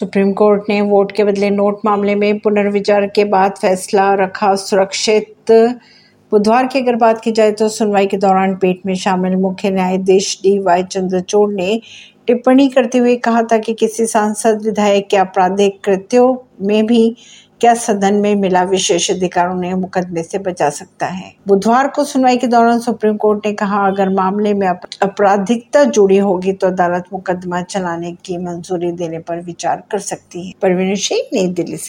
Supreme court ने vote के बदले नोट मामले में पुनर्विचार के बाद फैसला रखा सुरक्षित। बुधवार की अगर बात की जाए तो सुनवाई के दौरान पेट में शामिल मुख्य न्यायाधीश डी वाई चंद्रचूड़ ने टिप्पणी करते हुए कहा था कि किसी सांसद, विधायक के आपराधिक कृत्यों में भी क्या सदन में मिला विशेष अधिकार उन्हें मुकदमे से बचा सकता है? बुधवार को सुनवाई के दौरान सुप्रीम कोर्ट ने कहा, अगर मामले में आपराधिकता जुड़ी होगी तो अदालत मुकदमा चलाने की मंजूरी देने पर विचार कर सकती है। परवीन सिंह, नई दिल्ली से।